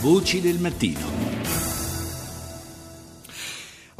Voci del mattino.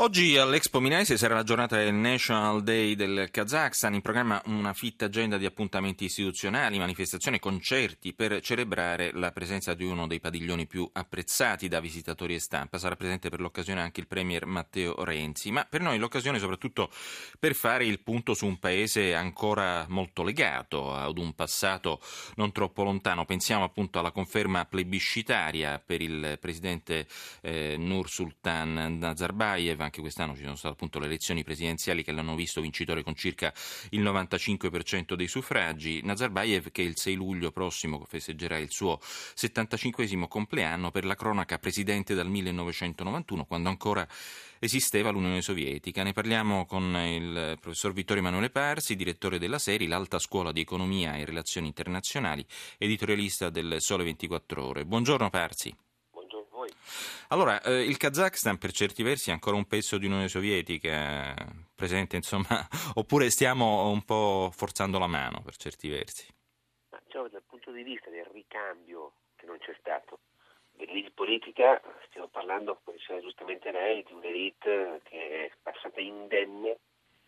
Oggi all'Expo Minaese sarà la giornata del National Day del Kazakhstan, in programma una fitta agenda di appuntamenti istituzionali, manifestazioni e concerti per celebrare la presenza di uno dei padiglioni più apprezzati da visitatori e stampa. Sarà presente per l'occasione anche il Premier Matteo Renzi, ma per noi l'occasione soprattutto per fare il punto su un paese ancora molto legato ad un passato non troppo lontano. Pensiamo appunto alla conferma plebiscitaria per il presidente eh, Nur Sultan Nazarbayev anche quest'anno ci sono state appunto le elezioni presidenziali che l'hanno visto vincitore con circa il 95% dei suffragi. Nazarbayev che il 6 luglio prossimo festeggerà il suo 75 compleanno per la cronaca presidente dal 1991 quando ancora esisteva l'Unione Sovietica. Ne parliamo con il professor Vittorio Emanuele Parsi, direttore della SERI, l'Alta Scuola di Economia e Relazioni Internazionali, editorialista del Sole 24 Ore. Buongiorno Parsi. Allora, eh, il Kazakhstan per certi versi è ancora un pezzo di Unione Sovietica, presente insomma, oppure stiamo un po' forzando la mano per certi versi? Ma, diciamo, dal punto di vista del ricambio che non c'è stato, dell'elite politica, stiamo parlando, come diceva giustamente lei, di un'elite che è passata indenne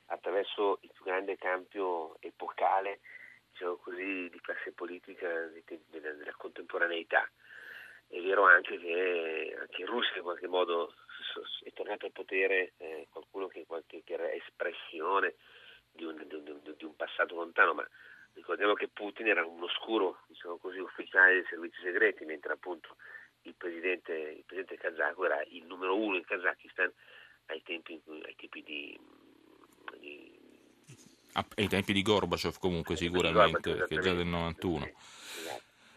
attraverso il più grande cambio epocale, diciamo così, di classe politica della contemporaneità è vero anche che anche in Russia in qualche modo è tornato al potere eh, qualcuno che, qualche, che, era espressione di un, di, un, di un, passato lontano, ma ricordiamo che Putin era un oscuro diciamo così, ufficiale dei servizi segreti, mentre appunto il presidente, il presidente kazako era il numero uno in Kazakistan ai tempi, ai tempi di, di ai tempi di Gorbaciov comunque sicuramente, Gorbaciov, che è già del 91. Sì.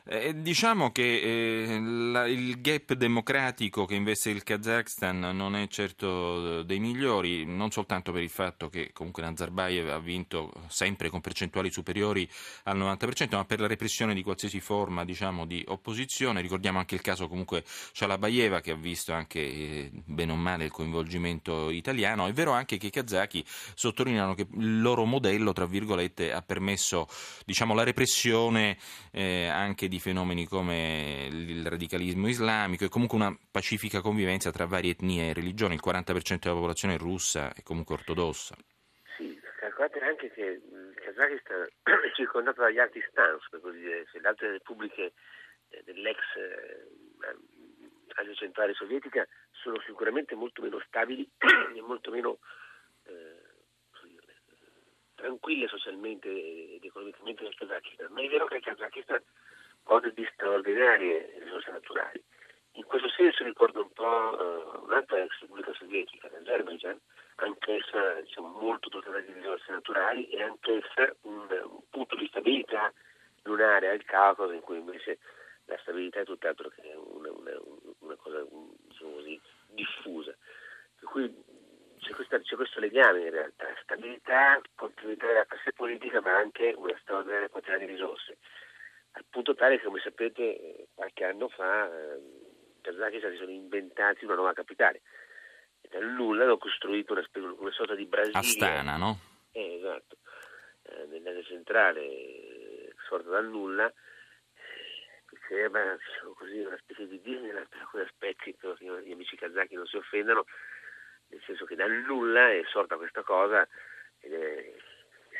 Eh, diciamo che eh, la, il gap democratico che investe il Kazakhstan non è certo dei migliori, non soltanto per il fatto che comunque Nazarbayev ha vinto sempre con percentuali superiori al 90%, ma per la repressione di qualsiasi forma diciamo, di opposizione. Ricordiamo anche il caso comunque Shalabayeva che ha visto anche eh, bene o male il coinvolgimento italiano. È vero anche che i kazaki sottolineano che il loro modello, tra virgolette, ha permesso diciamo, la repressione eh, anche di di fenomeni come il radicalismo islamico e comunque una pacifica convivenza tra varie etnie e religioni. Il 40% della popolazione russa è comunque ortodossa. Sì, calcolate anche che il Kazakistan è circondato dagli altri stans, per così dire, se le altre repubbliche eh, dell'ex eh, Asia centrale sovietica sono sicuramente molto meno stabili e molto meno eh, tranquille socialmente ed economicamente del Kazakistan, ma è vero che il Kazakistan cose di straordinarie risorse naturali. In questo senso ricordo un po' uh, un'altra ex Repubblica Sovietica, l'Azerbaijan, anch'essa diciamo, molto dotata di risorse naturali e anch'essa un, un punto di stabilità lunare al Caucaso in cui invece la stabilità è tutt'altro che una, una, una cosa diciamo così, diffusa. Per cui c'è, questa, c'è, questo legame in realtà, stabilità, continuità della classe politica ma anche una straordinaria quantità di risorse al punto tale che come sapete qualche anno fa eh, kazakistan si sono inventati una nuova capitale dal nulla hanno costruito una, una sorta di Brasile Astana, no? Eh, esatto eh, nell'Asia centrale eh, sorta dal nulla che sembra diciamo così, una specie di Disneyland per alcuni aspetti che gli amici kazaki non si offendano nel senso che dal nulla è sorta questa cosa è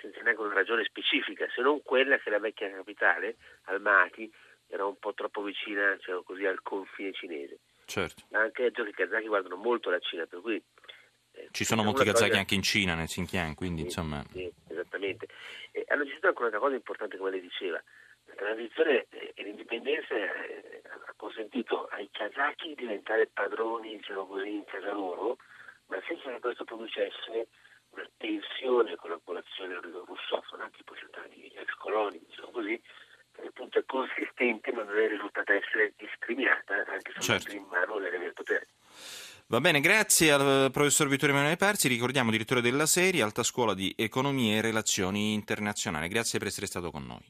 senza neanche una ragione specifica, se non quella che la vecchia capitale, Almaty, era un po' troppo vicina diciamo così, al confine cinese. Certo. Anche detto che i kazaki guardano molto la Cina, per cui... Eh, Ci sono molti kazaki cosa... anche in Cina, nel Xinjiang, quindi sì, insomma... Sì, esattamente. E hanno deciso anche un'altra cosa importante, come lei diceva. La transizione e l'indipendenza eh, ha consentito ai kazaki di diventare padroni, diciamo così, in casa loro, ma senza che questo producesse una tensione con la popolazione russofona, anche poi di ex coloni, diciamo così, che appunto è consistente ma non è risultata essere discriminata anche se certo. in mano le potere. Va bene, grazie al professor Vittorio Emanuele Parzi, ricordiamo direttore della serie Alta Scuola di Economia e Relazioni Internazionali. Grazie per essere stato con noi.